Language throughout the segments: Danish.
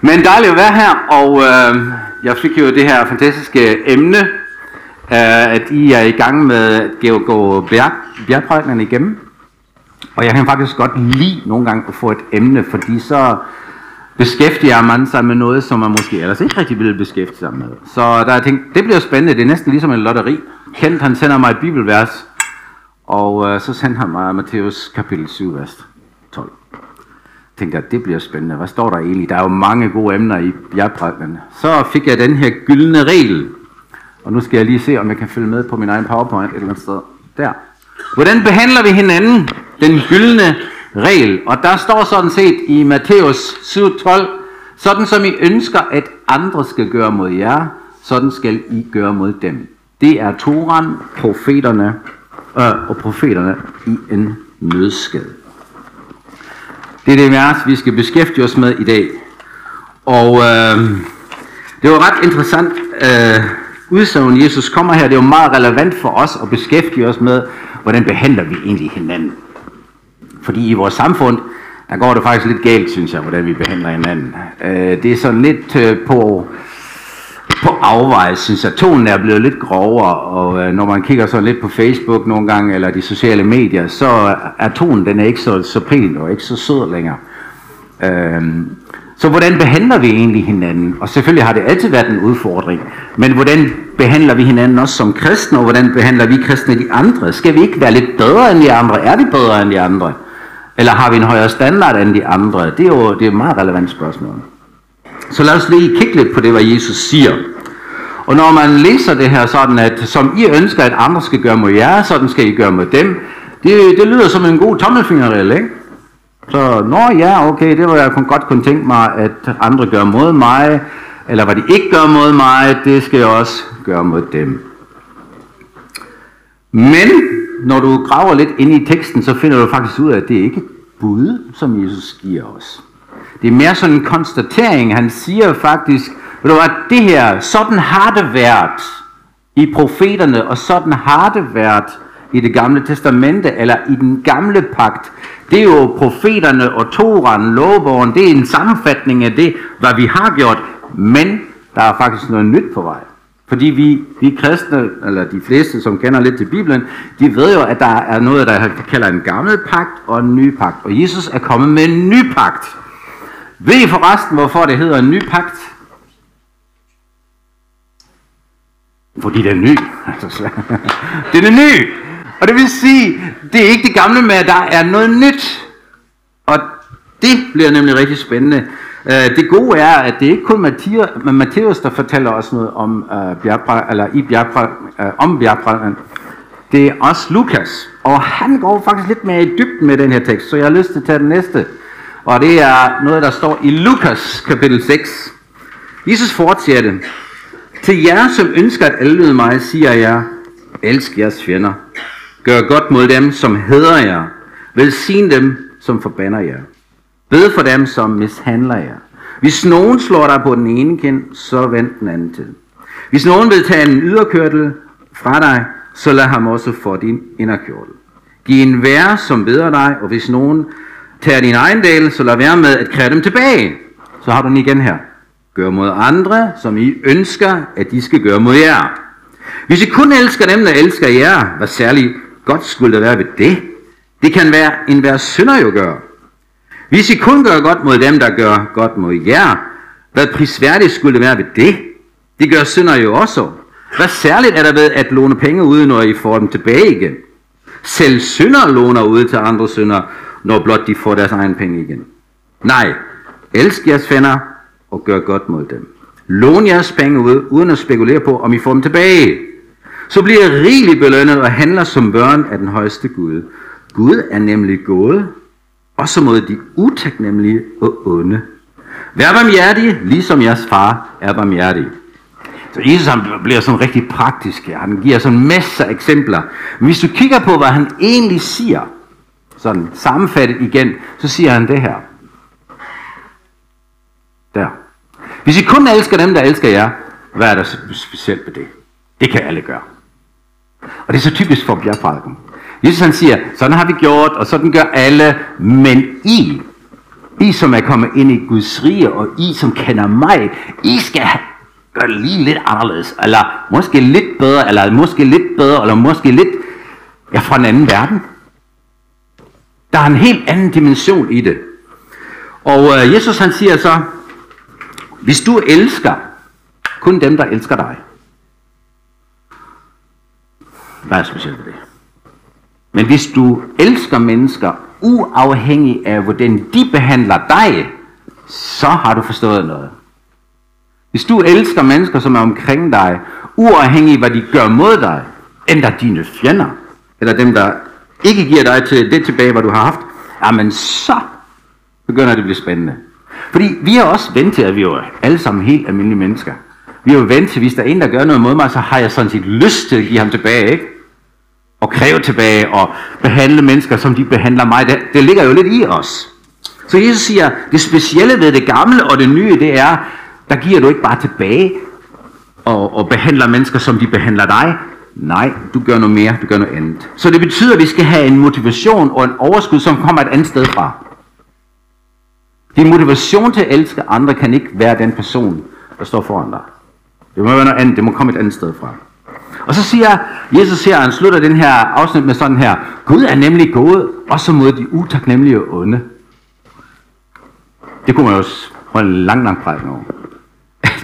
Men dejligt at være her, og øh, jeg fik jo det her fantastiske emne, øh, at I er i gang med at gå, gå bjerg, bjergprædiknerne igennem. Og jeg kan faktisk godt lide nogle gange at få et emne, fordi så beskæftiger man sig med noget, som man måske ellers ikke rigtig ville beskæftige sig med. Så der er tænkt, det bliver spændende, det er næsten ligesom en lotteri. Kent han sender mig et bibelvers, og øh, så sender han mig Matthæus kapitel 7, vers tænker, det bliver spændende. Hvad står der egentlig? Der er jo mange gode emner i bjergprædiken. Så fik jeg den her gyldne regel. Og nu skal jeg lige se, om jeg kan følge med på min egen PowerPoint et eller andet sted. Der. Hvordan behandler vi hinanden? Den gyldne regel. Og der står sådan set i Matthæus 7:12, sådan som I ønsker, at andre skal gøre mod jer, sådan skal I gøre mod dem. Det er Toran, profeterne øh, og profeterne i en nødskade. Det er det vers, vi skal beskæftige os med i dag. Og øh, det var ret interessant øh, udsagn, Jesus kommer her. Det er jo meget relevant for os at beskæftige os med, hvordan behandler vi egentlig hinanden. Fordi i vores samfund, der går det faktisk lidt galt, synes jeg, hvordan vi behandler hinanden. Øh, det er sådan lidt øh, på på afveje, synes jeg. Tonen er blevet lidt grovere, og øh, når man kigger så lidt på Facebook nogle gange, eller de sociale medier, så er tonen den er ikke så, så pæn og ikke så sød længere. Øhm, så hvordan behandler vi egentlig hinanden? Og selvfølgelig har det altid været en udfordring, men hvordan behandler vi hinanden også som kristne, og hvordan behandler vi kristne de andre? Skal vi ikke være lidt bedre end de andre? Er vi bedre end de andre? Eller har vi en højere standard end de andre? Det er jo det er et meget relevant spørgsmål. Så lad os lige kigge lidt på det, hvad Jesus siger. Og når man læser det her sådan, at som I ønsker, at andre skal gøre mod jer, sådan skal I gøre mod dem, det, det lyder som en god tommelfingerregel, ikke? Så, nå ja, okay, det var jeg godt kunne tænke mig, at andre gør mod mig, eller hvad de ikke gør mod mig, det skal jeg også gøre mod dem. Men når du graver lidt ind i teksten, så finder du faktisk ud af, at det er ikke et bud, som Jesus giver os. Det er mere sådan en konstatering. Han siger faktisk, ved du hvad, det her, sådan har det været i profeterne, og sådan har det været i det gamle testamente, eller i den gamle pagt. Det er jo profeterne og Toran, lovbogen, det er en sammenfatning af det, hvad vi har gjort, men der er faktisk noget nyt på vej. Fordi vi, vi kristne, eller de fleste, som kender lidt til Bibelen, de ved jo, at der er noget, der kalder en gammel pagt og en ny pagt. Og Jesus er kommet med en ny pagt. Ved I forresten, hvorfor det hedder en ny pagt? Fordi den er ny. den er ny. Og det vil sige, det er ikke det gamle med, at der er noget nyt. Og det bliver nemlig rigtig spændende. Øh, det gode er, at det ikke kun er Matthæus, der fortæller os noget om øh, uh, bjergpræ, eller i bjergpræ, uh, øh, om bjergprædiken. Det er også Lukas. Og han går faktisk lidt mere i dybden med den her tekst, så jeg har lyst til at tage den næste. Og det er noget, der står i Lukas kapitel 6. Jesus fortsætter. Til jer, som ønsker at adlyde mig, siger jeg, elsk jeres fjender. Gør godt mod dem, som hedder jer. Velsign dem, som forbander jer. Bed for dem, som mishandler jer. Hvis nogen slår dig på den ene kind, så vend den anden til. Hvis nogen vil tage en yderkørtel fra dig, så lad ham også få din inderkjortel. Giv en vær, som beder dig, og hvis nogen tager din egen del, så lad være med at kræve dem tilbage. Så har du den igen her. Gør mod andre, som I ønsker, at de skal gøre mod jer. Hvis I kun elsker dem, der elsker jer, hvad særligt godt skulle det være ved det? Det kan være en hver synder jo gøre. Hvis I kun gør godt mod dem, der gør godt mod jer, hvad prisværdigt skulle det være ved det? Det gør synder jo også. Hvad særligt er der ved at låne penge ud, når I får dem tilbage igen? Selv synder låner ud til andre synder, når blot de får deres egen penge igen. Nej, elsk jeres venner og gør godt mod dem. Lån jeres penge ud, uden at spekulere på, om I får dem tilbage. Så bliver I rigeligt belønnet og handler som børn af den højeste Gud. Gud er nemlig gået, også mod de utaknemmelige og onde. Vær barmhjertige, ligesom jeres far er barmhjertig. Så Jesus han bliver sådan rigtig praktisk her. Han giver sådan masser af eksempler. Men hvis du kigger på, hvad han egentlig siger, sådan sammenfattet igen, så siger han det her. Der. Hvis I kun elsker dem, der elsker jer, hvad er der specielt ved det? Det kan alle gøre. Og det er så typisk for bjergprædiken. Jesus han siger, sådan har vi gjort, og sådan gør alle, men I I som er kommet ind i Guds rige, og I som kender mig, I skal gør det lige lidt anderledes, eller måske lidt bedre, eller måske lidt bedre, eller måske lidt ja, fra en anden verden. Der er en helt anden dimension i det. Og øh, Jesus han siger så, hvis du elsker kun dem, der elsker dig, hvad er specielt ved det? Men hvis du elsker mennesker, uafhængig af hvordan de behandler dig, så har du forstået noget. Hvis du elsker mennesker, som er omkring dig, uafhængig af hvad de gør mod dig, endda dine fjender, eller dem, der ikke giver dig til det tilbage, hvad du har haft, jamen så begynder det at blive spændende. Fordi vi er også vant til, at vi er alle sammen helt almindelige mennesker. Vi er jo vant til, hvis der er en, der gør noget mod mig, så har jeg sådan set lyst til at give ham tilbage, ikke? Og kræve tilbage, og behandle mennesker, som de behandler mig. Det, det ligger jo lidt i os. Så Jesus siger, det specielle ved det gamle og det nye, det er, der giver du ikke bare tilbage og, og behandler mennesker, som de behandler dig. Nej, du gør noget mere, du gør noget andet. Så det betyder, at vi skal have en motivation og en overskud, som kommer et andet sted fra. Din motivation til at elske andre kan ikke være den person, der står foran dig. Det må være noget andet, det må komme et andet sted fra. Og så siger Jesus her, han slutter den her afsnit med sådan her, Gud er nemlig gået, også mod de utaknemmelige og onde. Det kunne man også holde en lang, lang prædiken over.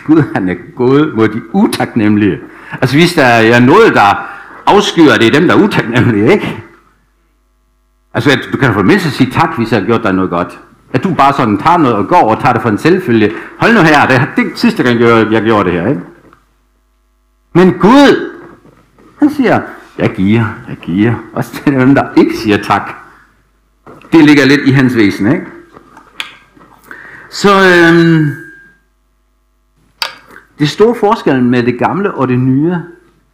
Gud han er gået mod de utaknemmelige. Altså hvis der er noget, der afskyer, det er dem, der er utaknemmelige, ikke? Altså at du kan for mindst sige tak, hvis jeg har gjort dig noget godt. At du bare sådan tager noget og går og tager det for en selvfølge. Hold nu her, det er det sidste gang, jeg, jeg gjorde det her, ikke? Men Gud, han siger, jeg giver, jeg giver. Også til dem, der ikke siger tak. Det ligger lidt i hans væsen, ikke? Så øhm, det store forskellen med det gamle og det nye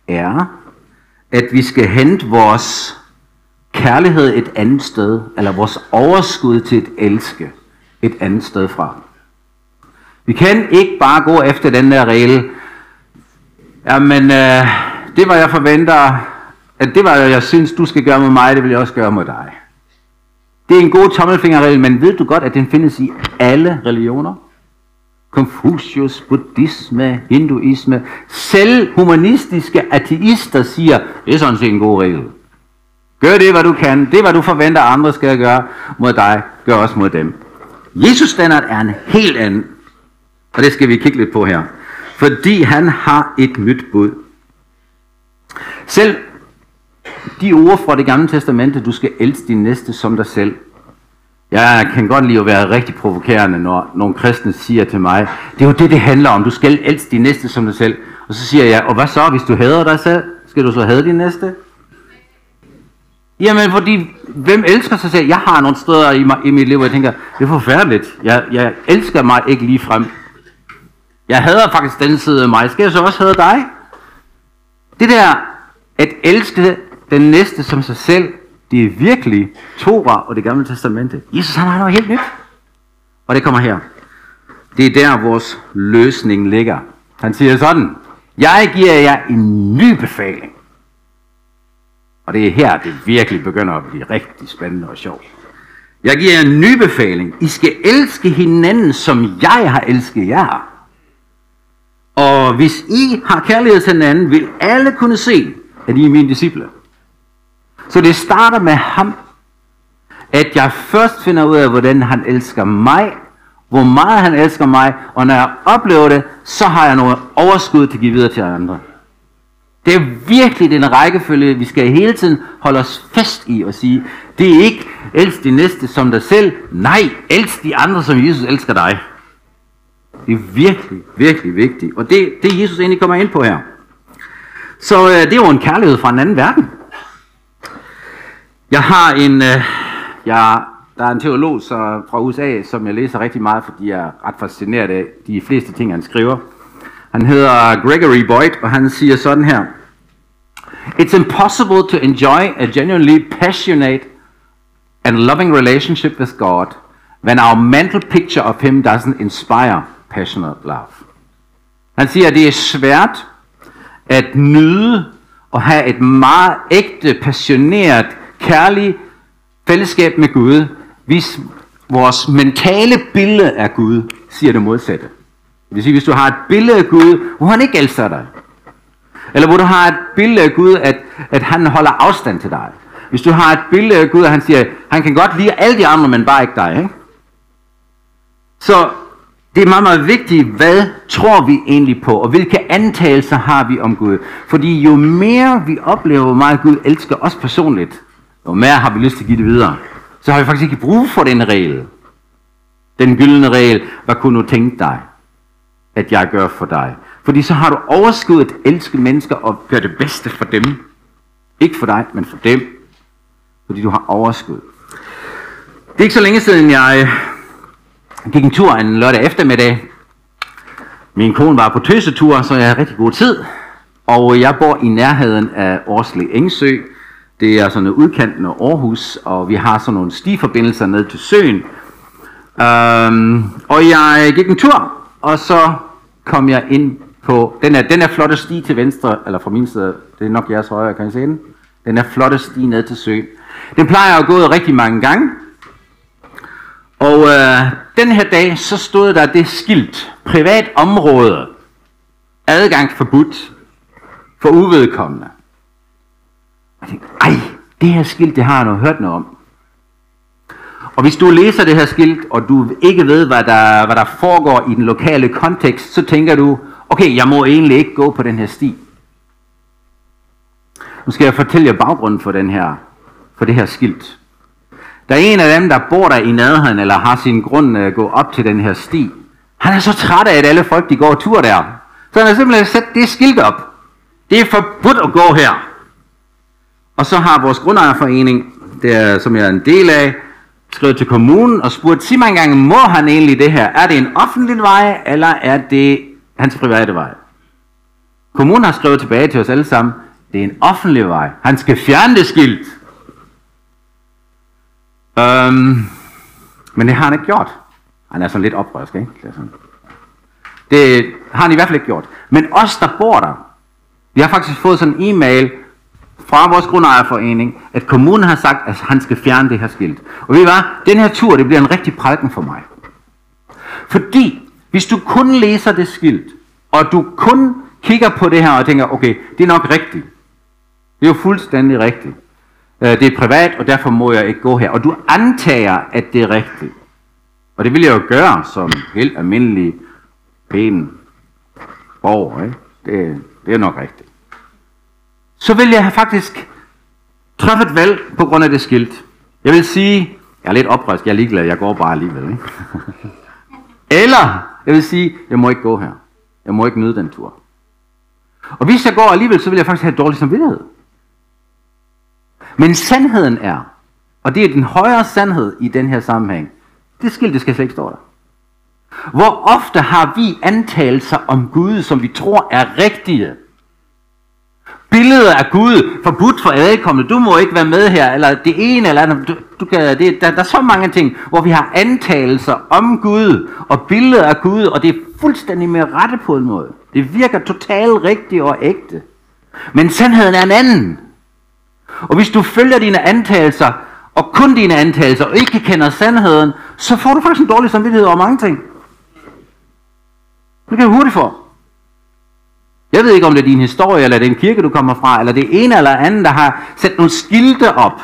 er, at vi skal hente vores kærlighed et andet sted, eller vores overskud til et elske et andet sted fra. Vi kan ikke bare gå efter den der regel, jamen øh, det var jeg forventer, at det var jeg synes du skal gøre med mig, det vil jeg også gøre med dig. Det er en god tommelfingerregel, men ved du godt, at den findes i alle religioner? Confucius, buddhisme, hinduisme, selv humanistiske ateister siger, det er sådan set en god regel. Gør det, hvad du kan. Det, hvad du forventer, andre skal gøre mod dig, gør også mod dem. Jesus standard er en helt anden. Og det skal vi kigge lidt på her. Fordi han har et nyt bud. Selv de ord fra det gamle testamente, du skal elske din næste som dig selv. Jeg kan godt lide at være rigtig provokerende, når nogle kristne siger til mig, det er jo det, det handler om. Du skal elske din næste som dig selv. Og så siger jeg, og hvad så, hvis du hader dig selv? Skal du så hade din næste? Jamen, fordi, hvem elsker sig selv? Jeg har nogle steder i, mig, i mit liv, hvor jeg tænker, det er forfærdeligt. Jeg, jeg elsker mig ikke lige frem. Jeg hader faktisk den side af mig. Skal jeg så også hade dig? Det der, at elske den næste som sig selv, det er virkelig Torah og det gamle testamente. Jesus han har noget helt nyt. Og det kommer her. Det er der, vores løsning ligger. Han siger sådan, jeg giver jer en ny befaling. Og det er her, det virkelig begynder at blive rigtig spændende og sjovt. Jeg giver jer en ny befaling. I skal elske hinanden, som jeg har elsket jer. Og hvis I har kærlighed til hinanden, vil alle kunne se, at I er mine disciple. Så det starter med ham. At jeg først finder ud af, hvordan han elsker mig, hvor meget han elsker mig, og når jeg oplever det, så har jeg noget overskud til at give videre til andre. Det er virkelig den rækkefølge, vi skal hele tiden holde os fast i og sige, det er ikke elsk de næste som dig selv, nej, elsk de andre som Jesus elsker dig. Det er virkelig, virkelig vigtigt. Og det, det Jesus egentlig kommer ind på her. Så øh, det er jo en kærlighed fra en anden verden. Jeg har en, øh, jeg, der er en teolog så, fra USA, som jeg læser rigtig meget, fordi jeg er ret fascineret af de fleste ting, han skriver. Han hedder Gregory Boyd, og han siger sådan her. It's impossible to enjoy a genuinely passionate and loving relationship with God when our mental picture of Him doesn't inspire passionate love. Han siger, at det er svært at nyde og have et meget ægte, passioneret, kærlige fællesskab med Gud, hvis vores mentale billede af Gud siger det modsatte. Det vil sige, hvis du har et billede af Gud, hvor han ikke elsker dig, eller hvor du har et billede af Gud, at, at han holder afstand til dig. Hvis du har et billede af Gud, og han siger, han kan godt lide alle de andre, men bare ikke dig. Ikke? Så det er meget, meget vigtigt, hvad tror vi egentlig på, og hvilke antagelser har vi om Gud. Fordi jo mere vi oplever, hvor meget Gud elsker os personligt, jo mere har vi lyst til at give det videre. Så har vi faktisk ikke brug for den regel. Den gyldne regel, hvad kunne du tænke dig, at jeg gør for dig? Fordi så har du overskud at elske mennesker og gøre det bedste for dem. Ikke for dig, men for dem. Fordi du har overskud. Det er ikke så længe siden, jeg gik en tur en lørdag eftermiddag. Min kone var på tøsetur, så jeg havde rigtig god tid. Og jeg bor i nærheden af Årsle Engsø. Det er sådan en udkanten af Aarhus, og vi har sådan nogle stiforbindelser ned til søen. Um, og jeg gik en tur, og så kom jeg ind på, den er, den er flotte sti til venstre, eller fra min side, det er nok jeres højre, kan I se den? Den er flotte sti ned til søen. Den plejer at gå rigtig mange gange. Og øh, den her dag, så stod der det skilt, privat område, adgang forbudt for uvedkommende. Jeg tænkte, ej, det her skilt, det har jeg nu hørt noget om. Og hvis du læser det her skilt, og du ikke ved, hvad der, hvad der foregår i den lokale kontekst, så tænker du, okay, jeg må egentlig ikke gå på den her sti. Nu skal jeg fortælle jer baggrunden for, den her, for det her skilt. Der er en af dem, der bor der i nærheden, eller har sin grund at gå op til den her sti. Han er så træt af, at alle folk de går tur der. Så han har simpelthen sat det skilt op. Det er forbudt at gå her. Og så har vores grundejerforening, der, som jeg er en del af, skrevet til kommunen og spurgt, sig mig engang, må han egentlig det her? Er det en offentlig vej, eller er det hans private vej? Kommunen har skrevet tilbage til os alle sammen, det er en offentlig vej. Han skal fjerne det skilt. Øhm, men det har han ikke gjort. Han er sådan lidt oprørsk, ikke? Det, er sådan. det har han i hvert fald ikke gjort. Men os, der bor der, vi har faktisk fået sådan en e-mail fra vores grundejerforening, at kommunen har sagt, at han skal fjerne det her skilt. Og vi var, den her tur, det bliver en rigtig prædiken for mig. Fordi, hvis du kun læser det skilt, og du kun kigger på det her og tænker, okay, det er nok rigtigt. Det er jo fuldstændig rigtigt. Øh, det er privat, og derfor må jeg ikke gå her. Og du antager, at det er rigtigt. Og det vil jeg jo gøre som helt almindelig, pæn borger. Ikke? Det, det er nok rigtigt. Så vil jeg faktisk træffe et valg på grund af det skilt. Jeg vil sige, jeg er lidt oprørsk, jeg er ligeglad, jeg går bare alligevel. Ikke? Eller, jeg vil sige, jeg må ikke gå her. Jeg må ikke nyde den tur. Og hvis jeg går alligevel, så vil jeg faktisk have dårlig samvittighed. Men sandheden er, og det er den højere sandhed i den her sammenhæng, det skilt, det skal slet ikke stå der. Hvor ofte har vi antagelser om Gud, som vi tror er rigtige? Billeder af Gud, forbudt for adkommende, du må ikke være med her, eller det ene eller andet. Du, du kan, det, der, der er så mange ting, hvor vi har antagelser om Gud, og billeder af Gud, og det er fuldstændig med rette på en måde. Det virker totalt rigtigt og ægte. Men sandheden er en anden. Og hvis du følger dine antagelser, og kun dine antagelser, og ikke kender sandheden, så får du faktisk en dårlig samvittighed over mange ting. Det kan du hurtigt få. Jeg ved ikke, om det er din historie, eller den kirke, du kommer fra, eller det ene eller andet, der har sat nogle skilte op,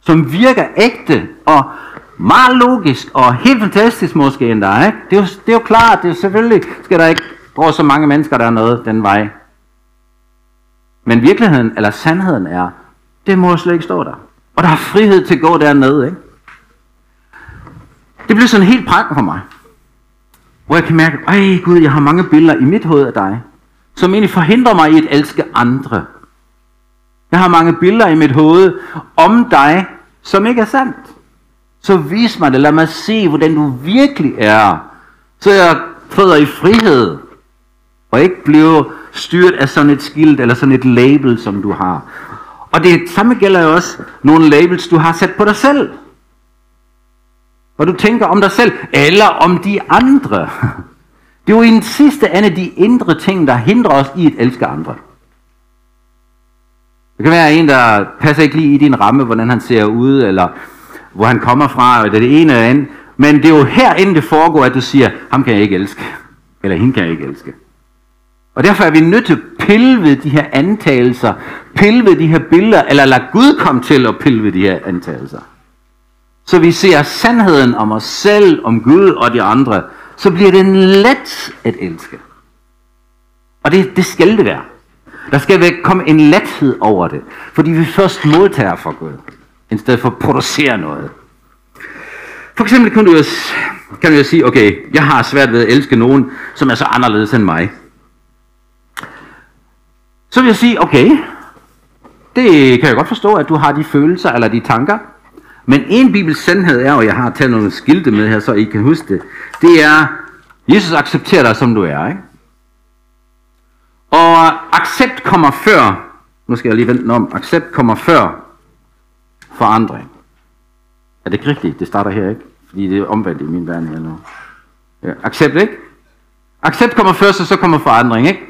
som virker ægte, og meget logisk, og helt fantastisk måske endda. Ikke? Det, er jo, det er jo klart, det er selvfølgelig skal der ikke gå så mange mennesker, der noget den vej. Men virkeligheden, eller sandheden er, det må slet ikke stå der. Og der er frihed til at gå dernede. Ikke? Det blev sådan helt prækken for mig. Hvor jeg kan mærke, ej Gud, jeg har mange billeder i mit hoved af dig, som egentlig forhindrer mig i at elske andre. Jeg har mange billeder i mit hoved om dig, som ikke er sandt. Så vis mig det, lad mig se, hvordan du virkelig er. Så jeg føder i frihed, og ikke bliver styret af sådan et skilt eller sådan et label, som du har. Og det samme gælder jo også nogle labels, du har sat på dig selv. Hvad du tænker om dig selv, eller om de andre. Det er jo i den sidste ende de indre ting, der hindrer os i at elske andre. Det kan være en, der passer ikke lige i din ramme, hvordan han ser ud, eller hvor han kommer fra, eller det ene eller andet. Men det er jo herinde det foregår, at du siger, ham kan jeg ikke elske. Eller hende kan jeg ikke elske. Og derfor er vi nødt til at pille ved de her antagelser, pille ved de her billeder, eller lade Gud komme til at pille ved de her antagelser. Så vi ser sandheden om os selv, om Gud og de andre, så bliver det let at elske. Og det, det skal det være. Der skal være, komme en lethed over det, fordi vi først modtager fra Gud, i stedet for at producere noget. For eksempel kan du, jo, kan du jo sige, okay, jeg har svært ved at elske nogen, som er så anderledes end mig. Så vil jeg sige, okay, det kan jeg godt forstå, at du har de følelser eller de tanker. Men en bibels sandhed er, og jeg har taget nogle skilte med her, så I kan huske det, det er, Jesus accepterer dig, som du er. Ikke? Og accept kommer før, nu skal jeg lige vente om, accept kommer før forandring. Er det ikke rigtigt? Det starter her, ikke? Fordi det er omvendt i min verden her nu. Ja, accept, ikke? Accept kommer først, og så kommer forandring, ikke?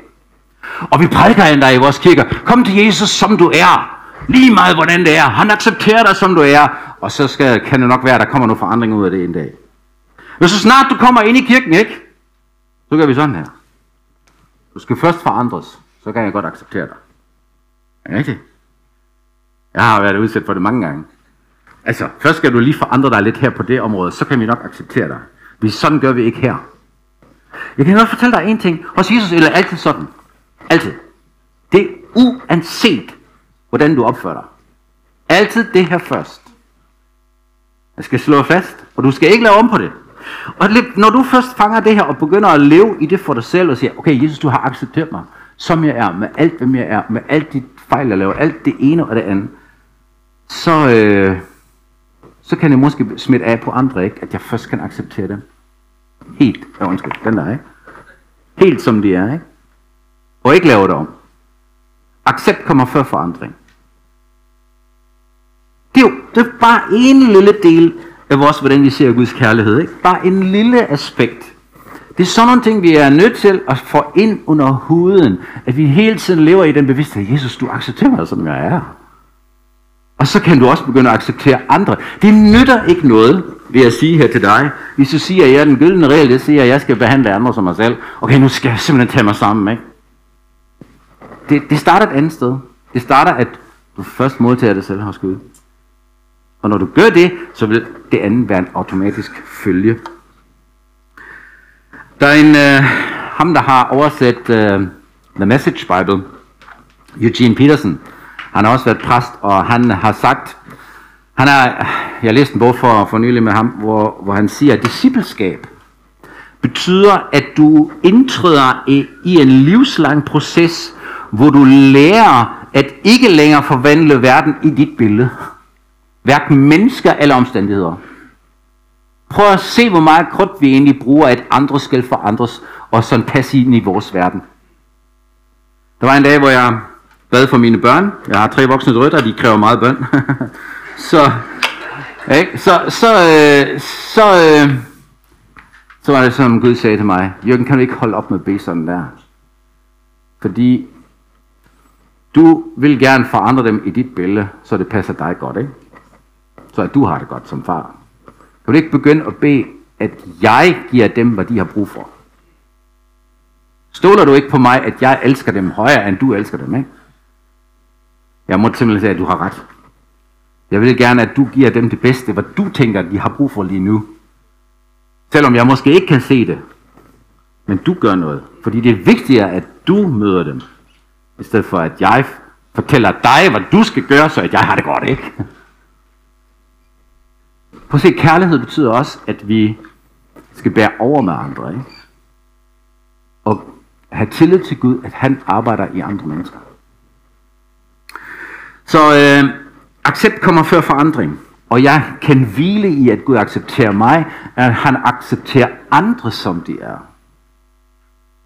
Og vi prædiker endda i vores kirker, kom til Jesus, som du er. Lige meget, hvordan det er. Han accepterer dig, som du er. Og så skal, kan det nok være, at der kommer noget forandring ud af det en dag. Men så snart du kommer ind i kirken, ikke? Så gør vi sådan her. Du skal først forandres, så kan jeg godt acceptere dig. Er det rigtigt? Jeg har været udsat for det mange gange. Altså, først skal du lige forandre dig lidt her på det område, så kan vi nok acceptere dig. Vi sådan gør vi ikke her. Jeg kan godt fortælle dig en ting. Hos Jesus er det altid sådan. Altid. Det er uanset, hvordan du opfører dig. Altid det her først. Jeg skal slå fast, og du skal ikke lave om på det. Og når du først fanger det her og begynder at leve i det for dig selv og siger, okay Jesus, du har accepteret mig, som jeg er, med alt hvem jeg er, med alt de fejl jeg laver, alt det ene og det andet, så, øh, så kan jeg måske smitte af på andre, ikke? at jeg først kan acceptere dem. Helt, ja, undskyld, den der, ikke? Helt som de er, ikke? Og ikke lave det om. Accept kommer før forandring. Det er jo det er bare en lille del af vores, hvordan vi ser Guds kærlighed. Ikke? Bare en lille aspekt. Det er sådan nogle ting, vi er nødt til at få ind under huden. At vi hele tiden lever i den bevidsthed, Jesus, du accepterer mig, som jeg er. Og så kan du også begynde at acceptere andre. Det nytter ikke noget, vil jeg sige her til dig. Hvis du siger, at jeg er den gyldne regel, det siger, at jeg skal behandle andre som mig selv. Okay, nu skal jeg simpelthen tage mig sammen. Ikke? Det, det starter et andet sted. Det starter, at du først modtager det selv hos Gud. Og når du gør det, så vil det andet være en automatisk følge. Der er en, uh, ham der har oversat uh, The Message Bible, Eugene Peterson, han har også været præst, og han har sagt, han er, jeg læste en bog for, for nylig med ham, hvor, hvor han siger, at discipleskab betyder, at du indtræder i, i en livslang proces, hvor du lærer at ikke længere forvandle verden i dit billede. Hverken mennesker eller omstændigheder. Prøv at se, hvor meget krudt vi egentlig bruger, at andre skal forandres, og sådan passe ind i vores verden. Der var en dag, hvor jeg bad for mine børn. Jeg har tre voksne drøtter, de kræver meget bøn. så, ikke? så, så, øh, så, øh, så var det som Gud sagde til mig, Jørgen, kan du ikke holde op med at bede sådan der? Fordi du vil gerne forandre dem i dit billede, så det passer dig godt, ikke? Så at du har det godt som far. Kan du ikke begynde at bede, at jeg giver dem, hvad de har brug for? Stoler du ikke på mig, at jeg elsker dem højere, end du elsker dem, ikke? Jeg må simpelthen sige, at du har ret. Jeg vil gerne, at du giver dem det bedste, hvad du tænker, de har brug for lige nu. Selvom jeg måske ikke kan se det. Men du gør noget. Fordi det er vigtigere, at du møder dem. I stedet for, at jeg fortæller dig, hvad du skal gøre, så at jeg har det godt, ikke? Prøv at se, kærlighed betyder også, at vi skal bære over med andre, ikke? Og have tillid til Gud, at han arbejder i andre mennesker. Så øh, accept kommer før forandring. Og jeg kan hvile i, at Gud accepterer mig, at han accepterer andre, som de er.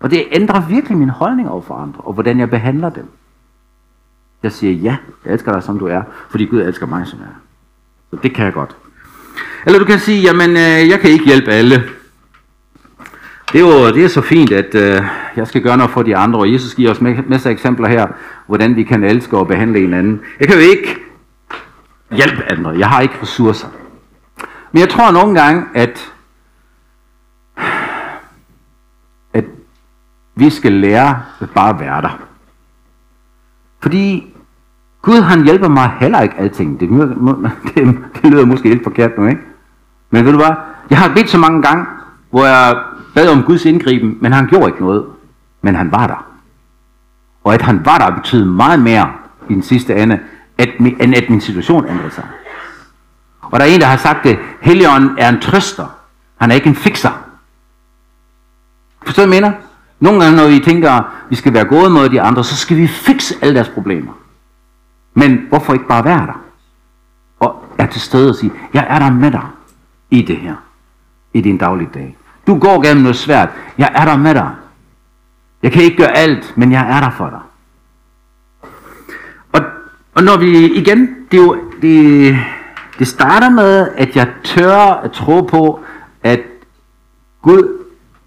Og det ændrer virkelig min holdning over for andre, og hvordan jeg behandler dem. Jeg siger, ja, jeg elsker dig, som du er, fordi Gud elsker mig, som jeg er. Så det kan jeg godt. Eller du kan sige, jamen, øh, jeg kan ikke hjælpe alle. Det er jo det er så fint, at øh, jeg skal gøre noget for de andre, og Jesus giver os masser af eksempler her, hvordan vi kan elske og behandle hinanden. Jeg kan jo ikke hjælpe andre. Jeg har ikke ressourcer. Men jeg tror nogle gange, at, at vi skal lære at bare være der. Fordi Gud han hjælper mig heller ikke alting. Det, det, det lyder måske helt forkert nu, ikke? Men ved du hvad? Jeg har bedt så mange gange, hvor jeg bad om Guds indgriben, men han gjorde ikke noget. Men han var der. Og at han var der betød meget mere i den sidste ende, at, end at min situation ændrede sig. Og der er en, der har sagt det, Helligånden er en trøster. Han er ikke en fixer. Forstår du, hvad mener? Nogle gange, når vi tænker, vi skal være gode mod de andre, så skal vi fikse alle deres problemer. Men hvorfor ikke bare være der? Og er til stede og sige, jeg er der med dig i det her. I din daglige dag. Du går gennem noget svært. Jeg er der med dig. Jeg kan ikke gøre alt, men jeg er der for dig. Og, og når vi igen, det, er jo, det, det starter med, at jeg tør at tro på, at Gud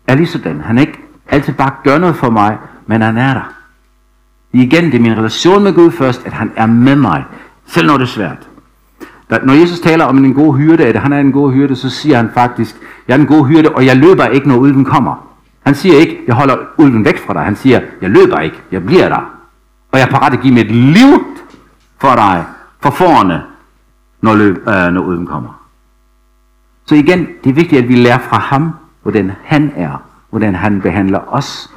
er lige sådan. Han er ikke altid bare gør noget for mig, men han er der. Igen, det er min relation med Gud først, at han er med mig, selv når det er svært. Da, når Jesus taler om en god hyrde, at han er en god hyrde, så siger han faktisk, jeg er en god hyrde, og jeg løber ikke, når ulven kommer. Han siger ikke, jeg holder ulven væk fra dig. Han siger, jeg løber ikke, jeg bliver der. Og jeg er parat at give mit liv for dig, for forerne, når, løb, øh, når ulven kommer. Så igen, det er vigtigt, at vi lærer fra ham, hvordan han er, hvordan han behandler os.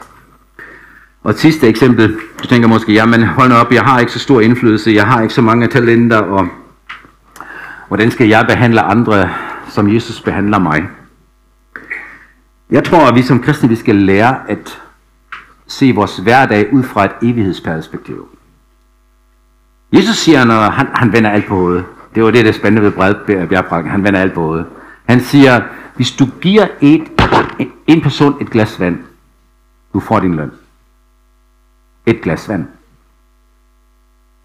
Og et sidste eksempel, du tænker måske, jamen hold op, jeg har ikke så stor indflydelse, jeg har ikke så mange talenter, og hvordan skal jeg behandle andre, som Jesus behandler mig? Jeg tror, at vi som kristne, vi skal lære at se vores hverdag ud fra et evighedsperspektiv. Jesus siger, når han, han vender alt på hovedet. Det var det, der er spændende ved bjergprækken. Han vender alt på hovedet. Han siger, hvis du giver et, en person et glas vand, du får din løn. Et glas vand.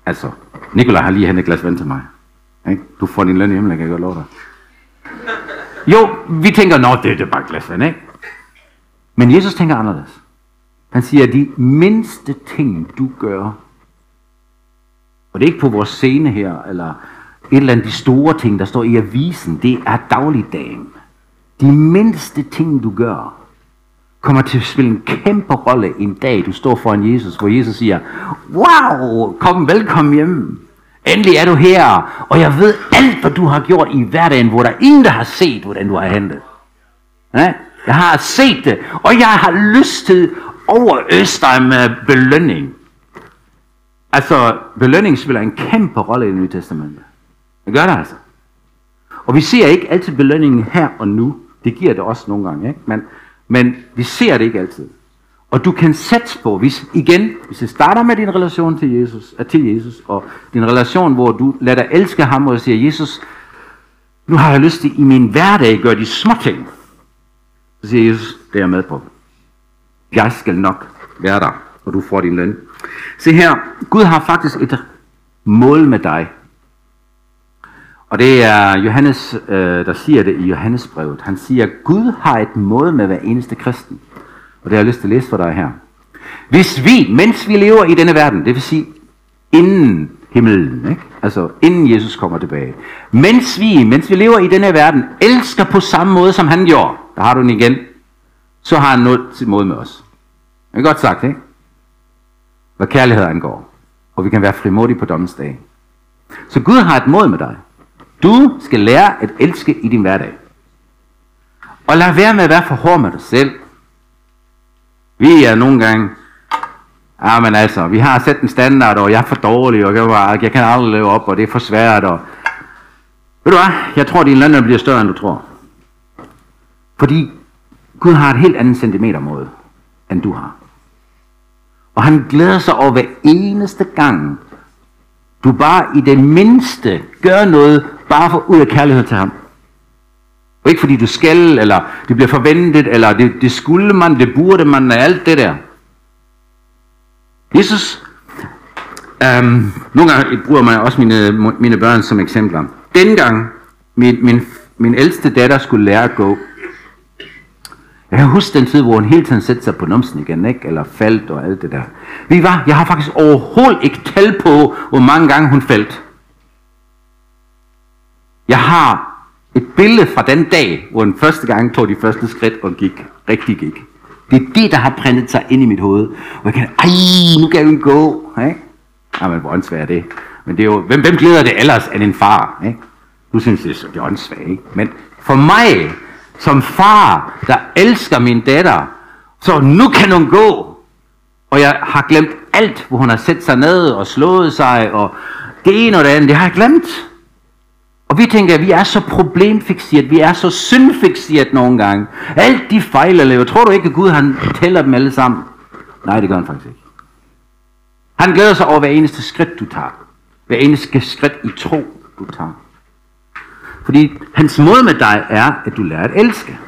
Altså, Nikolaj har lige hentet et glas vand til mig. Ikke? Du får din løn hjemme, jeg godt love dig. Jo, vi tænker, nå, det, det er bare et glas vand, ikke? Men Jesus tænker anderledes. Han siger, at de mindste ting, du gør, og det er ikke på vores scene her, eller et eller andet de store ting, der står i avisen, det er dagligdagen. De mindste ting, du gør, kommer til at spille en kæmpe rolle en dag, du står foran Jesus, hvor Jesus siger, wow, kom velkommen hjem. Endelig er du her, og jeg ved alt, hvad du har gjort i hverdagen, hvor der ingen, der har set, hvordan du har handlet. Ja? Jeg har set det, og jeg har lyst til overøse dig med belønning. Altså, belønning spiller en kæmpe rolle i det nye testamente. Det gør det altså. Og vi ser ikke altid belønningen her og nu. Det giver det også nogle gange, ikke? Men, men vi ser det ikke altid. Og du kan sætte på, hvis, igen, hvis det starter med din relation til Jesus, øh, til Jesus, og din relation, hvor du lader dig elske ham, og siger, Jesus, nu har jeg lyst til i min hverdag at gøre de små ting. Så siger Jesus, det er jeg med på. Jeg skal nok være der, og du får din løn. Se her, Gud har faktisk et mål med dig. Og det er Johannes, øh, der siger det i Johannesbrevet. Han siger, at Gud har et måde med hver eneste kristen. Og det har jeg lyst til at læse for dig her. Hvis vi, mens vi lever i denne verden, det vil sige inden himlen, ikke? altså inden Jesus kommer tilbage, mens vi, mens vi lever i denne verden, elsker på samme måde, som han gjorde, der har du den igen, så har han noget til måde med os. Det er godt sagt, ikke? Hvad kærlighed angår. Og vi kan være frimodige på dommens dag. Så Gud har et mod med dig. Du skal lære at elske i din hverdag. Og lad være med at være for hård med dig selv. Vi er nogle gange, ja men altså, vi har sat en standard, og jeg er for dårlig, og jeg, jeg kan aldrig leve op, og det er for svært, og ved du hvad, jeg tror, din lande bliver større, end du tror. Fordi Gud har et helt andet centimetermåde, end du har. Og han glæder sig over hver eneste gang, du bare i det mindste gør noget, bare for ud af kærlighed til ham. Og ikke fordi du skal, eller det bliver forventet, eller det, det skulle man, det burde man, alt det der. Jesus, øhm, nogle gange bruger man også mine, mine børn som eksempler. Dengang min, min, min ældste datter skulle lære at gå, jeg kan huske den tid, hvor hun hele tiden sætte sig på numsen igen, ikke? eller faldt og alt det der. Vi var, jeg har faktisk overhovedet ikke tal på, hvor mange gange hun faldt. Jeg har Et billede fra den dag, hvor den første gang tog de første skridt og gik. Rigtig gik. Det er det, der har printet sig ind i mit hoved. Og jeg kan, ej, nu kan jeg gå. Ikke? Jamen, hvor åndssvagt er det? Men det er jo, hvem, hvem glæder det ellers end en far? Ikke? Du synes, det er, det er åndssvagt, ikke? Men for mig, som far, der elsker min datter, så nu kan hun gå. Og jeg har glemt alt, hvor hun har sat sig ned og slået sig, og det ene og det andet, det har jeg glemt. Og vi tænker, at vi er så problemfixeret, vi er så syndfixeret nogle gange. Alt de fejl, jeg laver, tror du ikke, at Gud han tæller dem alle sammen? Nej, det gør han faktisk ikke. Han glæder sig over hver eneste skridt, du tager. Hver eneste skridt i tro, du tager. Fordi hans måde med dig er, at du lærer at elske.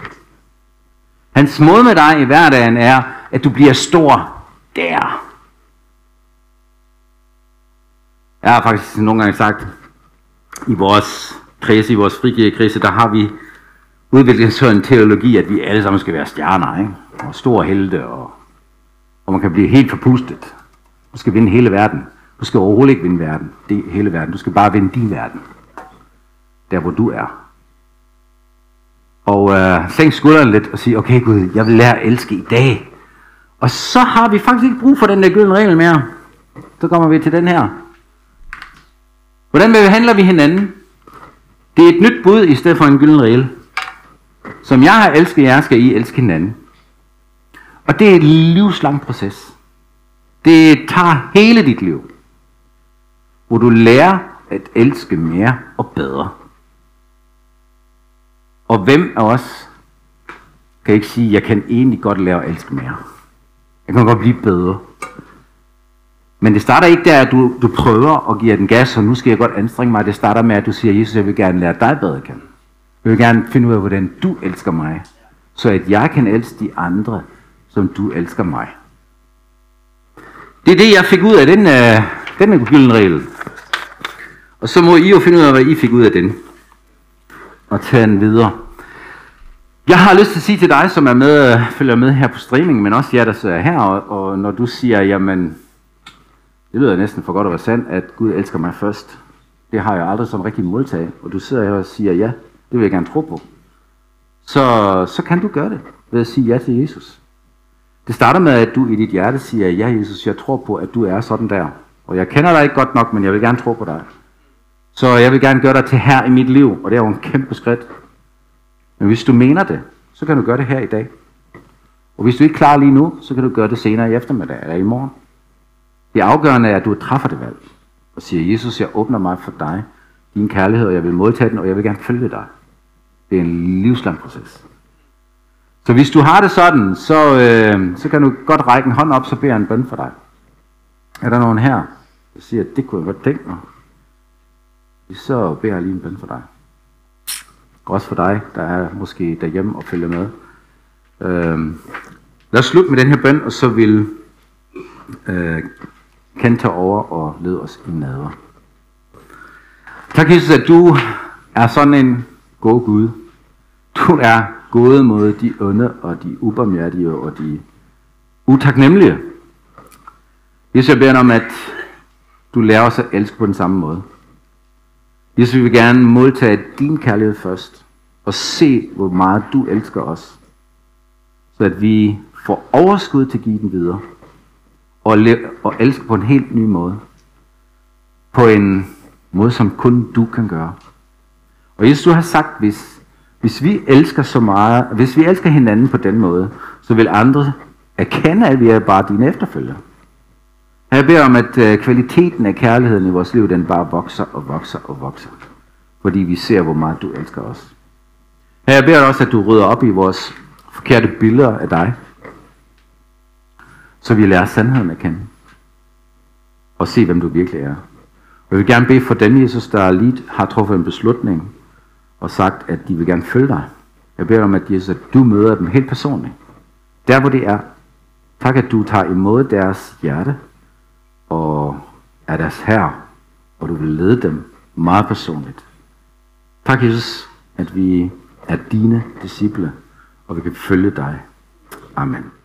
Hans måde med dig i hverdagen er, at du bliver stor der. Jeg har faktisk nogle gange sagt, i vores kredse, i vores frikirkekredse, der har vi udviklet sådan en teologi, at vi alle sammen skal være stjerner, ikke? og store helte, og, og man kan blive helt forpustet. Du skal vinde hele verden. Du skal overhovedet ikke vinde verden, det hele verden. Du skal bare vinde din verden. Der hvor du er. Og øh, sænk skulderen lidt og sige, okay Gud, jeg vil lære at elske i dag. Og så har vi faktisk ikke brug for den der gyldne regel mere. Så kommer vi til den her. Hvordan behandler vi hinanden? Det er et nyt bud i stedet for en gylden regel. Som jeg har elsket jer, skal I elske hinanden. Og det er et livslang proces. Det tager hele dit liv. Hvor du lærer at elske mere og bedre. Og hvem af os kan ikke sige, at jeg kan egentlig godt lære at elske mere. Jeg kan godt blive bedre. Men det starter ikke der, at du, du prøver og giver den gas, og nu skal jeg godt anstrenge mig. Det starter med, at du siger, Jesus, jeg vil gerne lære dig bedre at kende. Jeg vil gerne finde ud af, hvordan du elsker mig, så at jeg kan elske de andre, som du elsker mig. Det er det, jeg fik ud af den, uh, den gylden regel. Og så må I jo finde ud af, hvad I fik ud af den. Og tage den videre. Jeg har lyst til at sige til dig, som er med, øh, følger med her på streaming, men også jer, der sidder her, og, og når du siger, jamen, det lyder næsten for godt at være sandt, at Gud elsker mig først. Det har jeg aldrig som rigtig modtaget, og du sidder her og siger, ja, det vil jeg gerne tro på. Så, så kan du gøre det ved at sige ja til Jesus. Det starter med, at du i dit hjerte siger, ja Jesus, jeg tror på, at du er sådan der. Og jeg kender dig ikke godt nok, men jeg vil gerne tro på dig. Så jeg vil gerne gøre dig til her i mit liv, og det er jo en kæmpe skridt. Men hvis du mener det, så kan du gøre det her i dag. Og hvis du ikke er klar lige nu, så kan du gøre det senere i eftermiddag eller i morgen. Det afgørende er, at du træffer det valg og siger, Jesus, jeg åbner mig for dig, din kærlighed, og jeg vil modtage den, og jeg vil gerne følge dig. Det er en livslang proces. Så hvis du har det sådan, så, øh, så kan du godt række en hånd op, så beder jeg en bøn for dig. Er der nogen her, der siger, at det kunne jeg godt tænke mig? Så beder jeg lige en bøn for dig. Også for dig, der er måske derhjemme og følger med. Øh, lad os slutte med den her bøn, og så vil øh, kan tage over og lede os i nader. Tak Jesus, at du er sådan en god Gud. Du er god mod de onde og de ubarmhjertige og de utaknemmelige. Jesus, jeg beder om, at du lærer os at elske på den samme måde. Jesus, vi vil gerne modtage din kærlighed først, og se, hvor meget du elsker os, så at vi får overskud til at give den videre og, le- og elske på en helt ny måde. På en måde, som kun du kan gøre. Og Jesus, du har sagt, hvis, hvis vi elsker så meget, hvis vi elsker hinanden på den måde, så vil andre erkende, at vi er bare dine efterfølgere. Jeg beder om, at øh, kvaliteten af kærligheden i vores liv, den bare vokser og vokser og vokser. Fordi vi ser, hvor meget du elsker os. Jeg beder også, at du rydder op i vores forkerte billeder af dig så vi lærer sandheden at kende. Og se, hvem du virkelig er. Og jeg vil gerne bede for dem, Jesus, der lige har truffet en beslutning, og sagt, at de vil gerne følge dig. Jeg beder om, at Jesus, at du møder dem helt personligt. Der, hvor de er. Tak, at du tager imod deres hjerte, og er deres herre, og du vil lede dem meget personligt. Tak, Jesus, at vi er dine disciple, og vi kan følge dig. Amen.